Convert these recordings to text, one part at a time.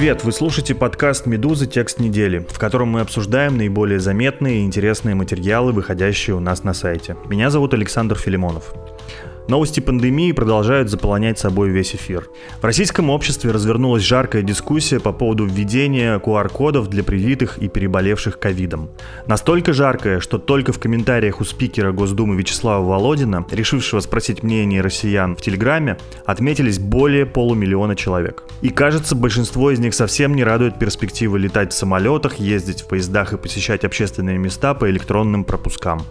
Привет, вы слушаете подкаст «Медузы. Текст недели», в котором мы обсуждаем наиболее заметные и интересные материалы, выходящие у нас на сайте. Меня зовут Александр Филимонов. Новости пандемии продолжают заполонять собой весь эфир. В российском обществе развернулась жаркая дискуссия по поводу введения QR-кодов для привитых и переболевших ковидом. Настолько жаркая, что только в комментариях у спикера Госдумы Вячеслава Володина, решившего спросить мнение россиян в Телеграме, отметились более полумиллиона человек. И кажется, большинство из них совсем не радует перспективы летать в самолетах, ездить в поездах и посещать общественные места по электронным пропускам.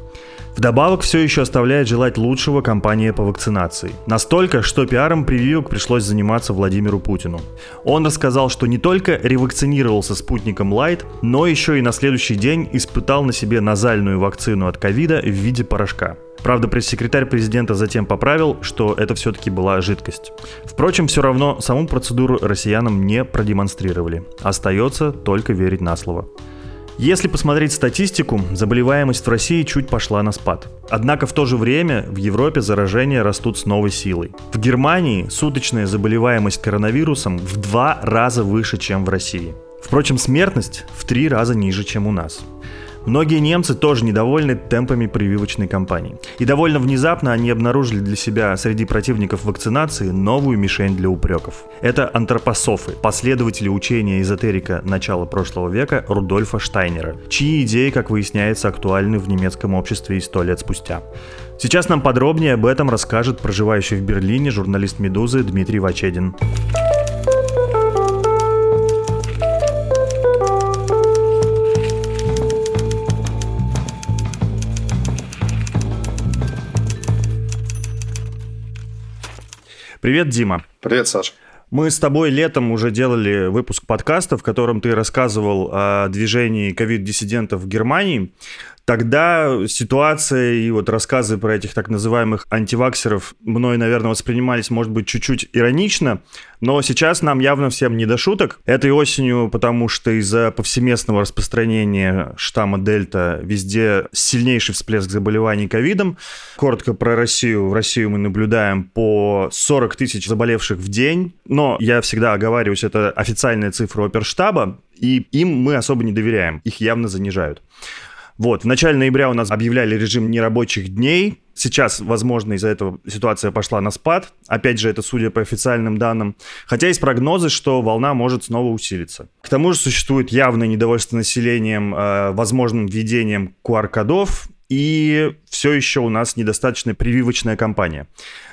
Вдобавок все еще оставляет желать лучшего компания по вакцинации. Настолько, что пиаром прививок пришлось заниматься Владимиру Путину. Он рассказал, что не только ревакцинировался спутником Light, но еще и на следующий день испытал на себе назальную вакцину от ковида в виде порошка. Правда, пресс-секретарь президента затем поправил, что это все-таки была жидкость. Впрочем, все равно саму процедуру россиянам не продемонстрировали. Остается только верить на слово. Если посмотреть статистику, заболеваемость в России чуть пошла на спад. Однако в то же время в Европе заражения растут с новой силой. В Германии суточная заболеваемость коронавирусом в два раза выше, чем в России. Впрочем, смертность в три раза ниже, чем у нас. Многие немцы тоже недовольны темпами прививочной кампании. И довольно внезапно они обнаружили для себя среди противников вакцинации новую мишень для упреков. Это антропософы, последователи учения эзотерика начала прошлого века Рудольфа Штайнера, чьи идеи, как выясняется, актуальны в немецком обществе и сто лет спустя. Сейчас нам подробнее об этом расскажет проживающий в Берлине журналист «Медузы» Дмитрий Вачедин. Привет, Дима. Привет, Саша. Мы с тобой летом уже делали выпуск подкаста, в котором ты рассказывал о движении ковид-диссидентов в Германии. Тогда ситуация и вот рассказы про этих так называемых антиваксеров мной, наверное, воспринимались, может быть, чуть-чуть иронично, но сейчас нам явно всем не до шуток. Этой осенью, потому что из-за повсеместного распространения штамма Дельта везде сильнейший всплеск заболеваний ковидом. Коротко про Россию. В Россию мы наблюдаем по 40 тысяч заболевших в день, но я всегда оговариваюсь, это официальная цифра оперштаба, и им мы особо не доверяем, их явно занижают. Вот, в начале ноября у нас объявляли режим нерабочих дней. Сейчас, возможно, из-за этого ситуация пошла на спад. Опять же, это судя по официальным данным. Хотя есть прогнозы, что волна может снова усилиться. К тому же существует явное недовольство населением э, возможным введением QR-кодов и все еще у нас недостаточно прививочная кампания.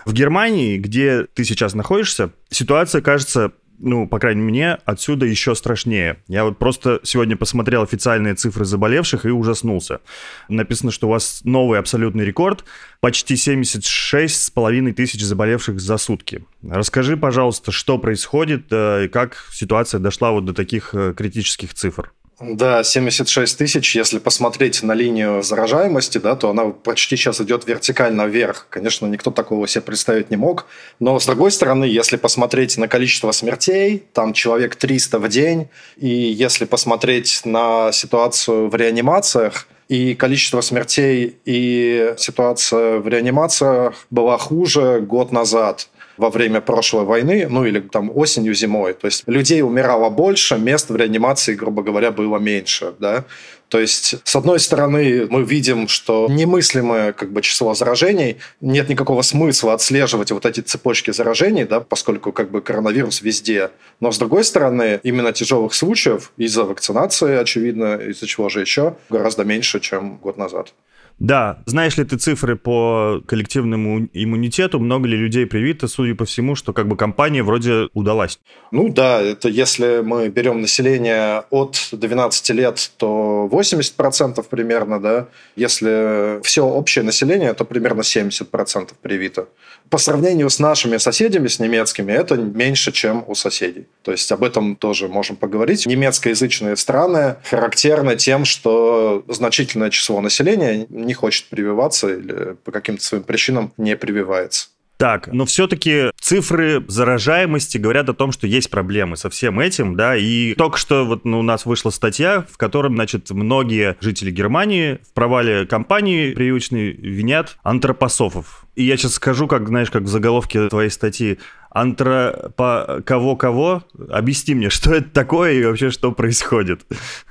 В Германии, где ты сейчас находишься, ситуация кажется ну, по крайней мере, мне отсюда еще страшнее. Я вот просто сегодня посмотрел официальные цифры заболевших и ужаснулся. Написано, что у вас новый абсолютный рекорд, почти 76 с половиной тысяч заболевших за сутки. Расскажи, пожалуйста, что происходит э, и как ситуация дошла вот до таких э, критических цифр. Да, 76 тысяч. Если посмотреть на линию заражаемости, да, то она почти сейчас идет вертикально вверх. Конечно, никто такого себе представить не мог. Но, с другой стороны, если посмотреть на количество смертей, там человек 300 в день. И если посмотреть на ситуацию в реанимациях, и количество смертей и ситуация в реанимациях была хуже год назад во время прошлой войны, ну или там осенью, зимой. То есть людей умирало больше, мест в реанимации, грубо говоря, было меньше, да. То есть, с одной стороны, мы видим, что немыслимое как бы, число заражений, нет никакого смысла отслеживать вот эти цепочки заражений, да, поскольку как бы коронавирус везде. Но с другой стороны, именно тяжелых случаев из-за вакцинации, очевидно, из-за чего же еще, гораздо меньше, чем год назад. Да, знаешь ли ты цифры по коллективному иммунитету? Много ли людей привито, судя по всему, что как бы компания вроде удалась? Ну да, это если мы берем население от 12 лет, то 80% примерно, да. Если все общее население, то примерно 70% привито. По сравнению с нашими соседями, с немецкими, это меньше, чем у соседей. То есть об этом тоже можем поговорить. Немецкоязычные страны характерны тем, что значительное число населения не хочет прививаться или по каким-то своим причинам не прививается. Так, но все-таки цифры заражаемости говорят о том, что есть проблемы со всем этим, да, и только что вот ну, у нас вышла статья, в котором, значит, многие жители Германии в провале компании прививочной винят антропософов. И я сейчас скажу, как, знаешь, как в заголовке твоей статьи, антропо кого-кого? Объясни мне, что это такое и вообще что происходит?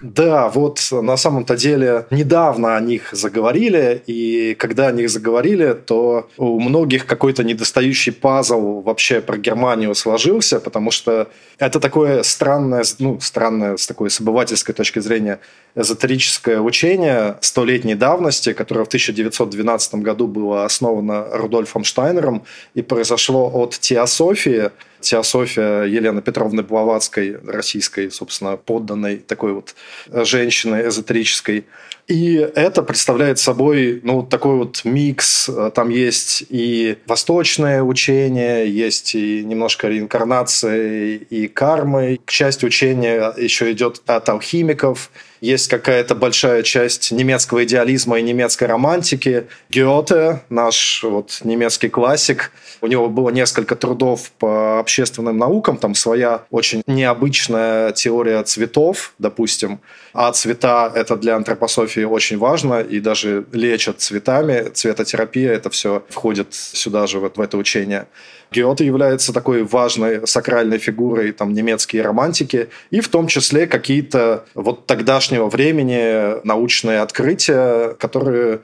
Да, вот на самом-то деле недавно о них заговорили, и когда о них заговорили, то у многих какой-то недостающий пазл вообще про Германию сложился, потому что это такое странное, ну, странное с такой с обывательской точки зрения эзотерическое учение столетней давности, которое в 1912 году было основано Рудольфом Штайнером и произошло от теософии, теософия Елены Петровны Блаватской, российской, собственно, подданной такой вот женщины эзотерической. И это представляет собой ну, такой вот микс. Там есть и восточное учение, есть и немножко реинкарнации и кармы. Часть учения еще идет от алхимиков. Есть какая-то большая часть немецкого идеализма и немецкой романтики. Гёте, наш вот немецкий классик, у него было несколько трудов по общественным наукам, там своя очень необычная теория цветов, допустим, а цвета – это для антропософии очень важно, и даже лечат цветами, цветотерапия – это все входит сюда же, вот в это учение. Гёте является такой важной сакральной фигурой там, немецкие романтики, и в том числе какие-то вот тогдашнего времени научные открытия, которые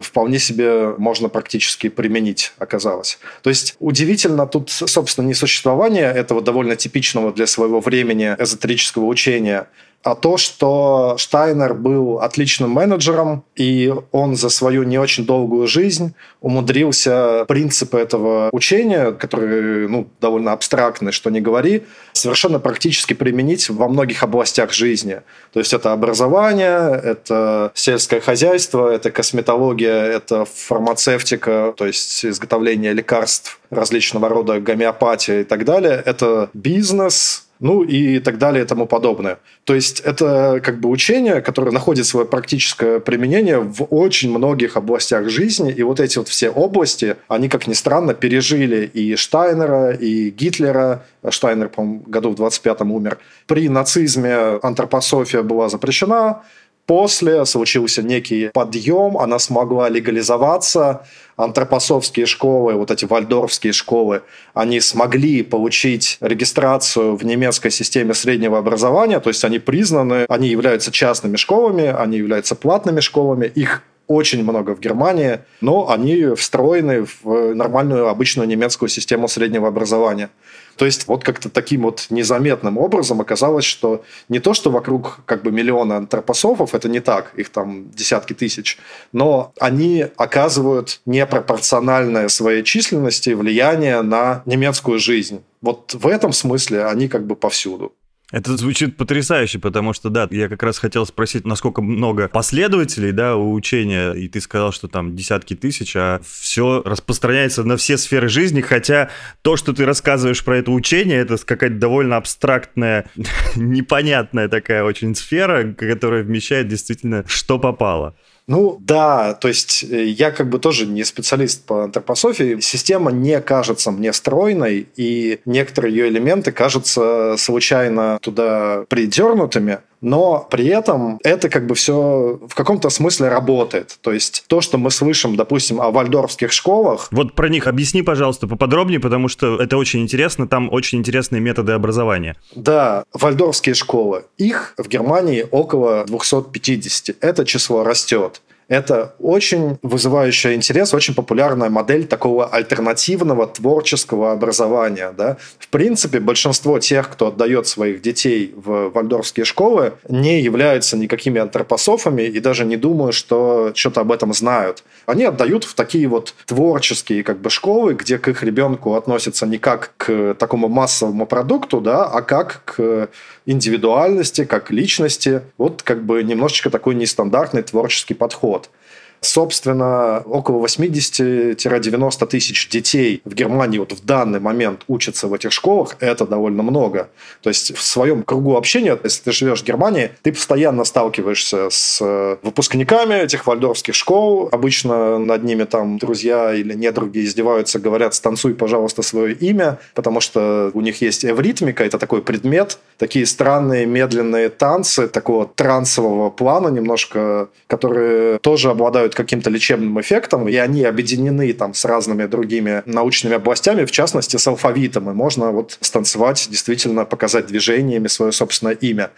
вполне себе можно практически применить, оказалось. То есть удивительно тут, собственно, не существование этого довольно типичного для своего времени эзотерического учения, а то, что Штайнер был отличным менеджером, и он за свою не очень долгую жизнь умудрился принципы этого учения, которые ну, довольно абстрактны, что не говори, совершенно практически применить во многих областях жизни. То есть это образование, это сельское хозяйство, это косметология, это фармацевтика, то есть изготовление лекарств различного рода, гомеопатия и так далее. Это бизнес, ну и так далее и тому подобное. То есть это как бы учение, которое находит свое практическое применение в очень многих областях жизни, и вот эти вот все области, они, как ни странно, пережили и Штайнера, и Гитлера, Штайнер, по-моему, году в 25-м умер. При нацизме антропософия была запрещена, После случился некий подъем, она смогла легализоваться, антропосовские школы, вот эти вальдорфские школы, они смогли получить регистрацию в немецкой системе среднего образования, то есть они признаны, они являются частными школами, они являются платными школами, их очень много в Германии, но они встроены в нормальную обычную немецкую систему среднего образования. То есть вот как-то таким вот незаметным образом оказалось, что не то, что вокруг как бы миллиона антропософов, это не так, их там десятки тысяч, но они оказывают непропорциональное своей численности влияние на немецкую жизнь. Вот в этом смысле они как бы повсюду. Это звучит потрясающе, потому что, да, я как раз хотел спросить, насколько много последователей, да, у учения, и ты сказал, что там десятки тысяч, а все распространяется на все сферы жизни, хотя то, что ты рассказываешь про это учение, это какая-то довольно абстрактная, непонятная такая очень сфера, которая вмещает действительно что попало. Ну да, то есть э, я как бы тоже не специалист по антропософии. Система не кажется мне стройной, и некоторые ее элементы кажутся случайно туда придернутыми но при этом это как бы все в каком-то смысле работает. То есть то, что мы слышим, допустим, о вальдорфских школах... Вот про них объясни, пожалуйста, поподробнее, потому что это очень интересно, там очень интересные методы образования. Да, вальдорфские школы. Их в Германии около 250. Это число растет. Это очень вызывающая интерес, очень популярная модель такого альтернативного творческого образования. Да? В принципе, большинство тех, кто отдает своих детей в вальдорфские школы, не являются никакими антропософами и даже не думаю, что что-то об этом знают. Они отдают в такие вот творческие как бы школы, где к их ребенку относятся не как к такому массовому продукту, да, а как к индивидуальности, как личности. Вот как бы немножечко такой нестандартный творческий подход. Wort. Собственно, около 80-90 тысяч детей в Германии вот в данный момент учатся в этих школах. Это довольно много. То есть в своем кругу общения, если ты живешь в Германии, ты постоянно сталкиваешься с э, выпускниками этих вальдорфских школ. Обычно над ними там друзья или недруги издеваются, говорят, станцуй, пожалуйста, свое имя, потому что у них есть эвритмика, это такой предмет, такие странные медленные танцы такого трансового плана немножко, которые тоже обладают каким-то лечебным эффектом, и они объединены там с разными другими научными областями, в частности, с алфавитом, и можно вот станцевать, действительно показать движениями свое собственное имя.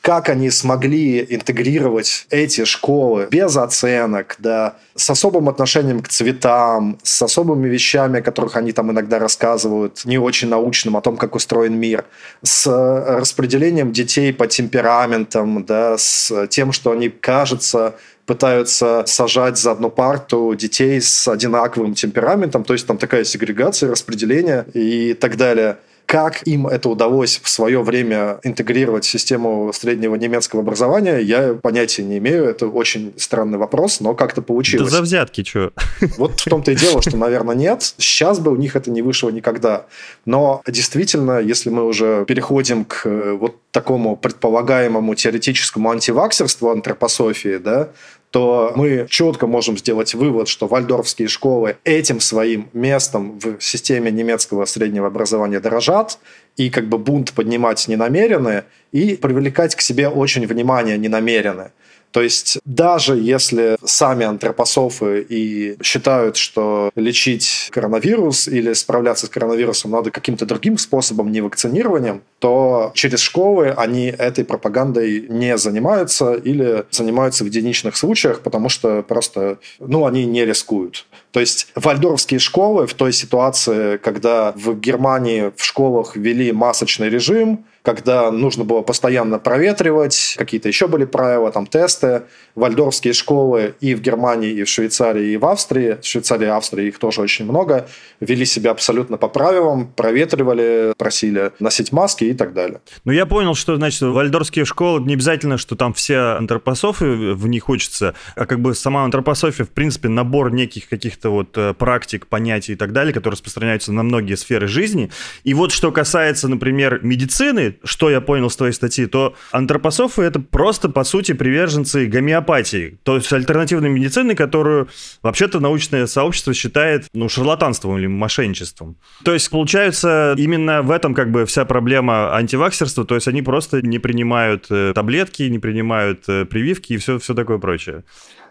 Как они смогли интегрировать эти школы без оценок, да, с особым отношением к цветам, с особыми вещами, о которых они там иногда рассказывают, не очень научным, о том, как устроен мир, с распределением детей по темпераментам, да, с тем, что они, кажется, пытаются сажать за одну парту детей с одинаковым темпераментом, то есть там такая сегрегация, распределение и так далее. Как им это удалось в свое время интегрировать в систему среднего немецкого образования, я понятия не имею. Это очень странный вопрос, но как-то получилось. Да за взятки, что? Вот в том-то и дело, что, наверное, нет. Сейчас бы у них это не вышло никогда. Но действительно, если мы уже переходим к э, вот такому предполагаемому теоретическому антиваксерству антропософии, да, то мы четко можем сделать вывод, что вальдорфские школы этим своим местом в системе немецкого среднего образования дорожат, и как бы бунт поднимать не намерены, и привлекать к себе очень внимание не намерены. То есть даже если сами антропософы и считают, что лечить коронавирус или справляться с коронавирусом надо каким-то другим способом, не вакцинированием, то через школы они этой пропагандой не занимаются или занимаются в единичных случаях, потому что просто ну, они не рискуют. То есть вальдорфские школы в той ситуации, когда в Германии в школах ввели масочный режим, когда нужно было постоянно проветривать, какие-то еще были правила, там тесты. Вальдорфские школы и в Германии, и в Швейцарии, и в Австрии, в Швейцарии и Австрии их тоже очень много, вели себя абсолютно по правилам, проветривали, просили носить маски и так далее. Ну, я понял, что, значит, вальдорфские школы не обязательно, что там все антропософы в них учатся, а как бы сама антропософия, в принципе, набор неких каких-то вот э, практик, понятий и так далее, которые распространяются на многие сферы жизни. И вот что касается, например, медицины, что я понял с твоей статьи, то антропософы это просто, по сути, приверженцы гомеопатии, то есть альтернативной медицины, которую вообще-то научное сообщество считает ну, шарлатанством или мошенничеством. То есть, получается, именно в этом как бы вся проблема антиваксерства, то есть они просто не принимают э, таблетки, не принимают э, прививки и все, все такое прочее.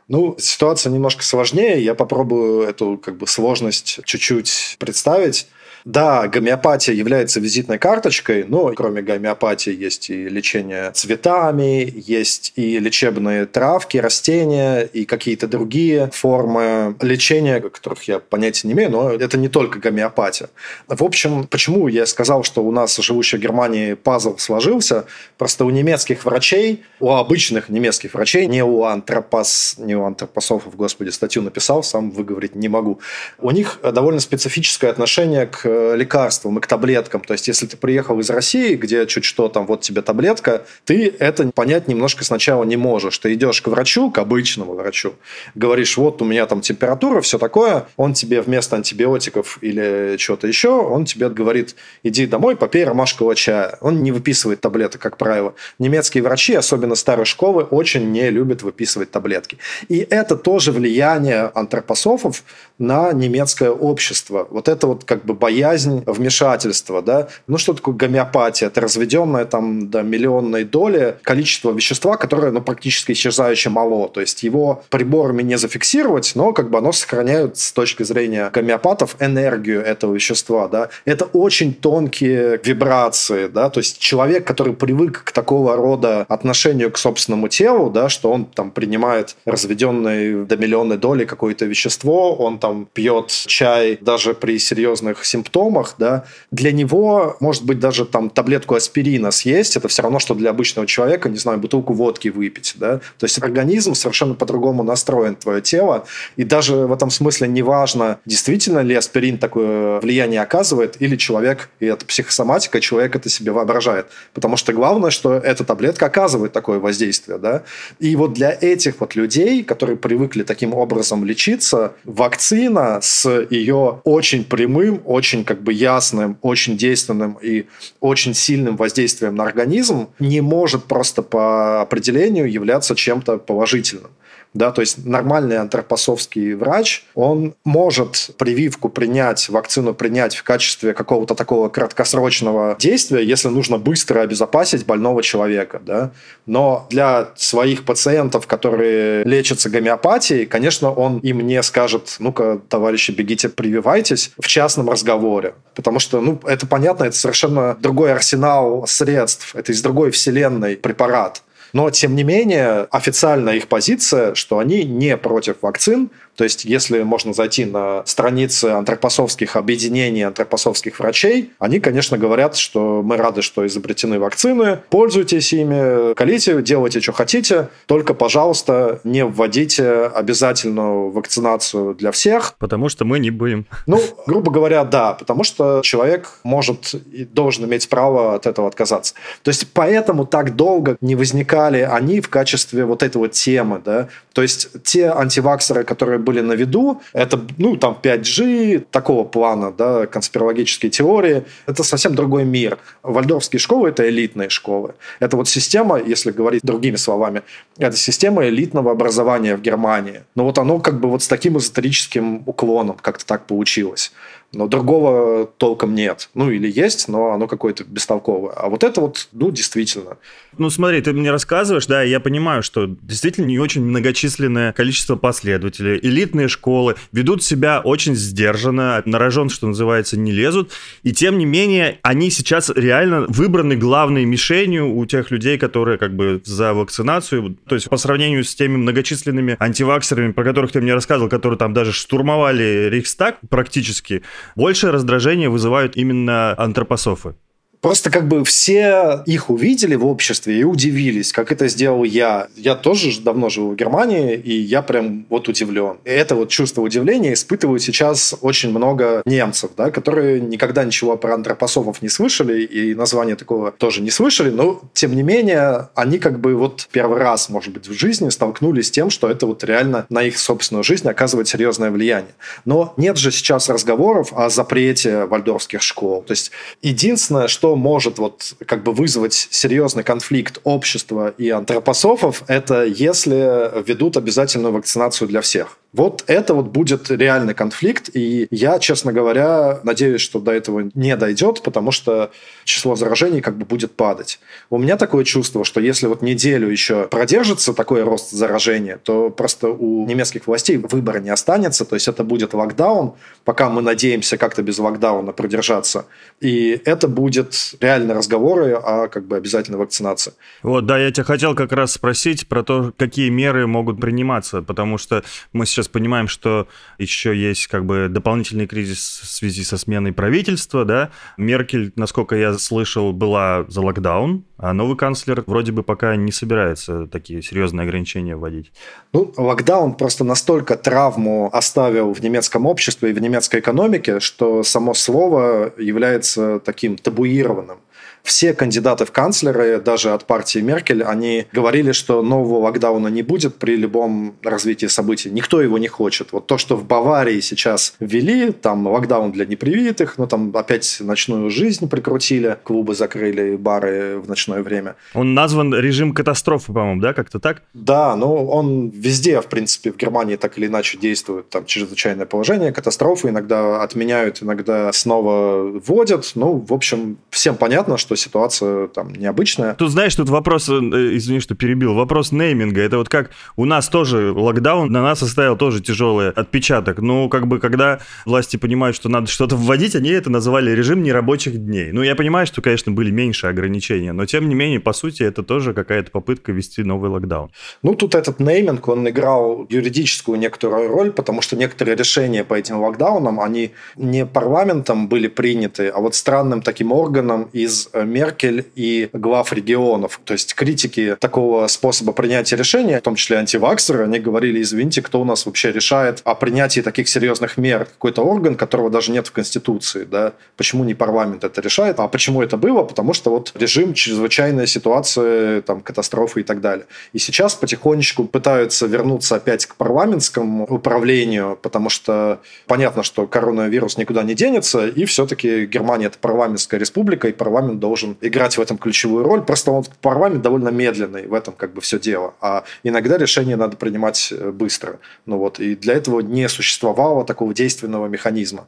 Ну, ситуация немножко сложнее. Я попробую эту как бы сложность чуть-чуть представить. Да, гомеопатия является визитной карточкой, но кроме гомеопатии есть и лечение цветами, есть и лечебные травки, растения, и какие-то другие формы лечения, которых я понятия не имею, но это не только гомеопатия. В общем, почему я сказал, что у нас, живущих в Германии, пазл сложился? Просто у немецких врачей, у обычных немецких врачей, не у антропос, не у антропософов, господи, статью написал, сам выговорить не могу. У них довольно специфическое отношение к лекарствам и к таблеткам. То есть, если ты приехал из России, где чуть что там, вот тебе таблетка, ты это понять немножко сначала не можешь. Ты идешь к врачу, к обычному врачу, говоришь, вот у меня там температура, все такое, он тебе вместо антибиотиков или чего-то еще, он тебе говорит, иди домой, попей ромашкового чая. Он не выписывает таблеток, как правило. Немецкие врачи, особенно старой школы, очень не любят выписывать таблетки. И это тоже влияние антропософов на немецкое общество. Вот это вот как бы боязнь вмешательства, да. Ну, что такое гомеопатия? Это разведенное там до миллионной доли количество вещества, которое, ну, практически исчезающе мало. То есть его приборами не зафиксировать, но как бы оно сохраняет с точки зрения гомеопатов энергию этого вещества, да. Это очень тонкие вибрации, да, то есть человек, который привык к такого рода отношению к собственному телу, да, что он там принимает разведенное до миллионной доли какое-то вещество, он там пьет чай даже при серьезных симптомах, да, для него, может быть, даже там таблетку аспирина съесть, это все равно, что для обычного человека, не знаю, бутылку водки выпить, да, то есть организм совершенно по-другому настроен, твое тело, и даже в этом смысле неважно, действительно ли аспирин такое влияние оказывает, или человек, и это психосоматика, человек это себе воображает, потому что главное, что эта таблетка оказывает такое воздействие, да, и вот для этих вот людей, которые привыкли таким образом лечиться, вакцина с ее очень прямым, очень как бы ясным, очень действенным и очень сильным воздействием на организм не может просто по определению являться чем-то положительным. Да, то есть нормальный антропосовский врач, он может прививку принять, вакцину принять в качестве какого-то такого краткосрочного действия, если нужно быстро обезопасить больного человека. Да? Но для своих пациентов, которые лечатся гомеопатией, конечно, он им не скажет, ну-ка, товарищи, бегите, прививайтесь в частном разговоре. Потому что, ну, это понятно, это совершенно другой арсенал средств, это из другой вселенной препарат. Но, тем не менее, официальная их позиция, что они не против вакцин, то есть, если можно зайти на страницы антропосовских объединений антропосовских врачей, они, конечно, говорят, что мы рады, что изобретены вакцины, пользуйтесь ими, колите, делайте, что хотите, только, пожалуйста, не вводите обязательную вакцинацию для всех. Потому что мы не будем. Ну, грубо говоря, да, потому что человек может и должен иметь право от этого отказаться. То есть, поэтому так долго не возникали они в качестве вот этой вот темы, да, то есть те антиваксеры, которые были на виду, это, ну, там, 5G, такого плана, да, конспирологические теории, это совсем другой мир. Вальдорфские школы – это элитные школы. Это вот система, если говорить другими словами, это система элитного образования в Германии. Но вот оно как бы вот с таким эзотерическим уклоном как-то так получилось но другого толком нет. Ну, или есть, но оно какое-то бестолковое. А вот это вот, ну, действительно. Ну, смотри, ты мне рассказываешь, да, я понимаю, что действительно не очень многочисленное количество последователей, элитные школы ведут себя очень сдержанно, на рожон, что называется, не лезут, и тем не менее они сейчас реально выбраны главной мишенью у тех людей, которые как бы за вакцинацию, то есть по сравнению с теми многочисленными антиваксерами, про которых ты мне рассказывал, которые там даже штурмовали Рейхстаг практически, Большее раздражение вызывают именно антропософы. Просто как бы все их увидели в обществе и удивились, как это сделал я. Я тоже давно живу в Германии, и я прям вот удивлен. И это вот чувство удивления испытывают сейчас очень много немцев, да, которые никогда ничего про антропософов не слышали, и название такого тоже не слышали, но тем не менее они как бы вот первый раз, может быть, в жизни столкнулись с тем, что это вот реально на их собственную жизнь оказывает серьезное влияние. Но нет же сейчас разговоров о запрете вальдорфских школ. То есть единственное, что может вот как бы вызвать серьезный конфликт общества и антропософов, это если ведут обязательную вакцинацию для всех. Вот это вот будет реальный конфликт, и я, честно говоря, надеюсь, что до этого не дойдет, потому что число заражений как бы будет падать. У меня такое чувство, что если вот неделю еще продержится такой рост заражения, то просто у немецких властей выбора не останется, то есть это будет локдаун, пока мы надеемся как-то без локдауна продержаться, и это будет реально разговоры о как бы обязательной вакцинации. Вот, да, я тебя хотел как раз спросить про то, какие меры могут приниматься, потому что мы сейчас сейчас понимаем, что еще есть как бы дополнительный кризис в связи со сменой правительства, да. Меркель, насколько я слышал, была за локдаун, а новый канцлер вроде бы пока не собирается такие серьезные ограничения вводить. Ну, локдаун просто настолько травму оставил в немецком обществе и в немецкой экономике, что само слово является таким табуированным. Все кандидаты в канцлеры, даже от партии Меркель, они говорили, что нового локдауна не будет при любом развитии событий. Никто его не хочет. Вот то, что в Баварии сейчас ввели, там локдаун для непривитых, ну там опять ночную жизнь прикрутили, клубы закрыли, бары в ночное время. Он назван режим катастрофы, по-моему, да, как-то так? Да, ну он везде, в принципе, в Германии так или иначе действует. Там чрезвычайное положение, катастрофы иногда отменяют, иногда снова вводят. Ну, в общем, всем понятно, что ситуация там необычная. Тут, знаешь, тут вопрос, э, извини, что перебил, вопрос нейминга. Это вот как у нас тоже локдаун на нас оставил тоже тяжелый отпечаток. Ну, как бы, когда власти понимают, что надо что-то вводить, они это называли режим нерабочих дней. Ну, я понимаю, что, конечно, были меньше ограничения, но, тем не менее, по сути, это тоже какая-то попытка ввести новый локдаун. Ну, тут этот нейминг, он играл юридическую некоторую роль, потому что некоторые решения по этим локдаунам, они не парламентом были приняты, а вот странным таким органом из э, Меркель и глав регионов. То есть критики такого способа принятия решения, в том числе антиваксеры, они говорили, извините, кто у нас вообще решает о принятии таких серьезных мер? Какой-то орган, которого даже нет в Конституции. Да? Почему не парламент это решает? А почему это было? Потому что вот режим, чрезвычайная ситуация, там, катастрофы и так далее. И сейчас потихонечку пытаются вернуться опять к парламентскому управлению, потому что понятно, что коронавирус никуда не денется, и все-таки Германия – это парламентская республика, и парламент должен играть в этом ключевую роль. Просто он, парламент довольно медленный, в этом как бы все дело. А иногда решения надо принимать э, быстро. Ну вот, и для этого не существовало такого действенного механизма.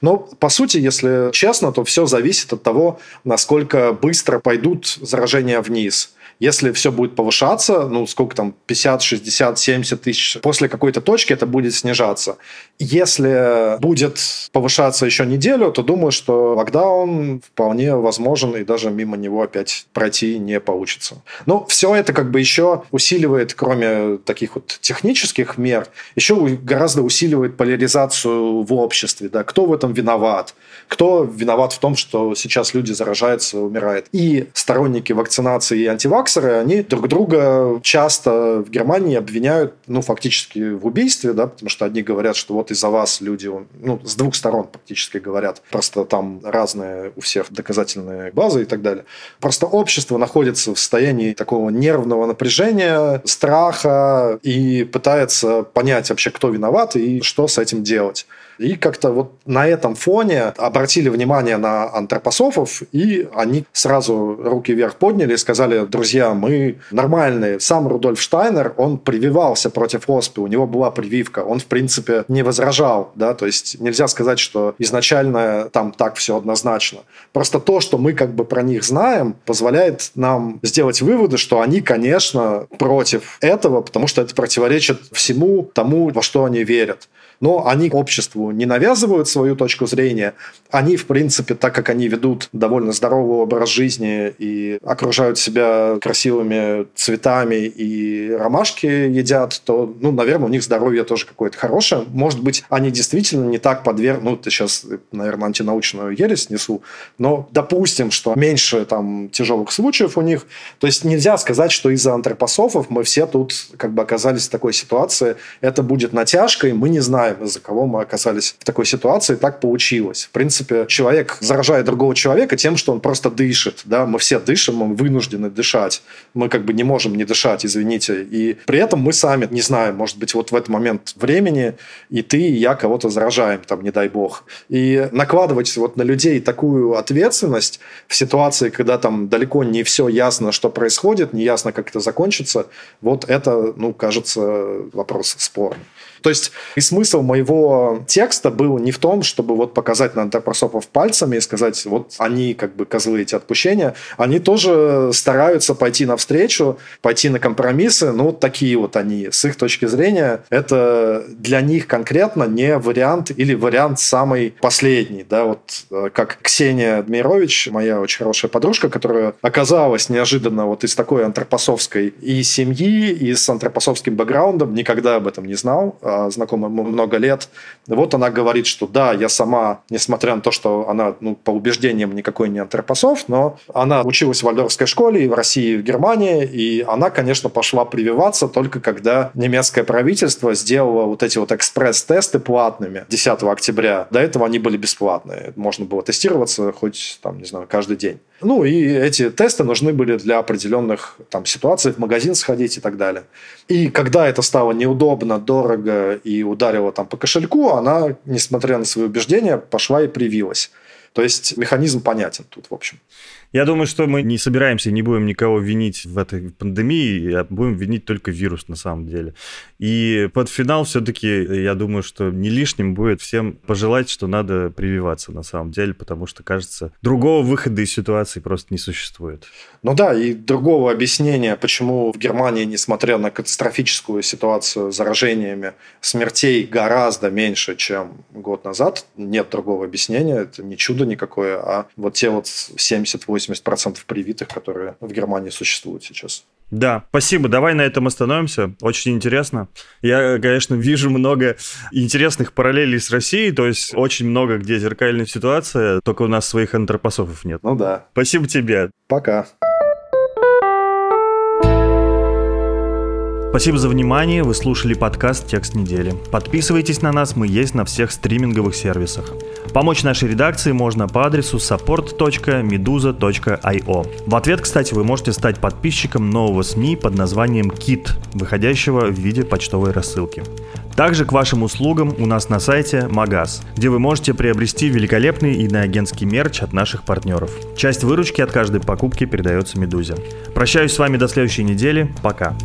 Но, по сути, если честно, то все зависит от того, насколько быстро пойдут заражения вниз. Если все будет повышаться, ну, сколько там, 50, 60, 70 тысяч, после какой-то точки это будет снижаться. Если будет повышаться еще неделю, то думаю, что локдаун вполне возможен, и даже мимо него опять пройти не получится. Но все это как бы еще усиливает, кроме таких вот технических мер, еще гораздо усиливает поляризацию в обществе. Да? Кто в этом виноват? Кто виноват в том, что сейчас люди заражаются, умирают? И сторонники вакцинации и антиваксеры, они друг друга часто в Германии обвиняют, ну, фактически в убийстве, да, потому что одни говорят, что вот из-за вас люди, ну, с двух сторон практически говорят, просто там разные у всех доказательные базы и так далее. Просто общество находится в состоянии такого нервного напряжения, страха и пытается понять вообще, кто виноват и что с этим делать. И как-то вот на этом фоне обратили внимание на антропософов, и они сразу руки вверх подняли и сказали, друзья, мы нормальные. Сам Рудольф Штайнер, он прививался против оспы, у него была прививка, он, в принципе, не возражал, да, то есть нельзя сказать, что изначально там так все однозначно. Просто то, что мы как бы про них знаем, позволяет нам сделать выводы, что они, конечно, против этого, потому что это противоречит всему тому, во что они верят но они обществу не навязывают свою точку зрения. Они, в принципе, так как они ведут довольно здоровый образ жизни и окружают себя красивыми цветами и ромашки едят, то, ну, наверное, у них здоровье тоже какое-то хорошее. Может быть, они действительно не так подвергнуты, ну, сейчас, наверное, антинаучную ересь несу, но допустим, что меньше там тяжелых случаев у них. То есть нельзя сказать, что из-за антропософов мы все тут как бы оказались в такой ситуации. Это будет натяжкой, мы не знаем, знаем, из-за кого мы оказались в такой ситуации. Так получилось. В принципе, человек заражает другого человека тем, что он просто дышит. Да? Мы все дышим, мы вынуждены дышать. Мы как бы не можем не дышать, извините. И при этом мы сами не знаем, может быть, вот в этот момент времени и ты, и я кого-то заражаем, там, не дай бог. И накладывать вот на людей такую ответственность в ситуации, когда там далеко не все ясно, что происходит, не ясно, как это закончится, вот это, ну, кажется, вопрос спорный. То есть и смысл моего текста был не в том, чтобы вот показать на антропософов пальцами и сказать, вот они как бы козлы эти отпущения. Они тоже стараются пойти навстречу, пойти на компромиссы. Ну, такие вот они. С их точки зрения, это для них конкретно не вариант или вариант самый последний. Да, вот э, как Ксения Дмирович, моя очень хорошая подружка, которая оказалась неожиданно вот из такой антропосовской и семьи, и с антропосовским бэкграундом, никогда об этом не знал, а знакома много лет. Вот она говорит, что да, я сама, несмотря на то, что она ну, по убеждениям никакой не антропософ, но она училась в Вальдорфской школе и в России, и в Германии, и она, конечно, пошла прививаться только когда немецкое правительство сделало вот эти вот экспресс-тесты платными 10 октября. До этого они были бесплатные. Можно было тестироваться хоть, там, не знаю, каждый день. Ну, и эти тесты нужны были для определенных там, ситуаций, в магазин сходить и так далее. И когда это стало неудобно, дорого и ударило там по кошельку, она, несмотря на свои убеждения, пошла и привилась. То есть механизм понятен тут, в общем. Я думаю, что мы не собираемся, не будем никого винить в этой пандемии, а будем винить только вирус на самом деле. И под финал все-таки, я думаю, что не лишним будет всем пожелать, что надо прививаться на самом деле, потому что, кажется, другого выхода из ситуации просто не существует. Ну да, и другого объяснения, почему в Германии, несмотря на катастрофическую ситуацию с заражениями, смертей гораздо меньше, чем год назад, нет другого объяснения, это не чудо никакое, а вот те вот 78 80% привитых, которые в Германии существуют сейчас. Да, спасибо. Давай на этом остановимся. Очень интересно. Я, конечно, вижу много интересных параллелей с Россией, то есть очень много где зеркальная ситуация, только у нас своих антропософов нет. Ну да. Спасибо тебе. Пока. Спасибо за внимание, вы слушали подкаст «Текст недели». Подписывайтесь на нас, мы есть на всех стриминговых сервисах. Помочь нашей редакции можно по адресу support.meduza.io. В ответ, кстати, вы можете стать подписчиком нового СМИ под названием KIT, выходящего в виде почтовой рассылки. Также к вашим услугам у нас на сайте Магаз, где вы можете приобрести великолепный иноагентский мерч от наших партнеров. Часть выручки от каждой покупки передается Медузе. Прощаюсь с вами до следующей недели. Пока.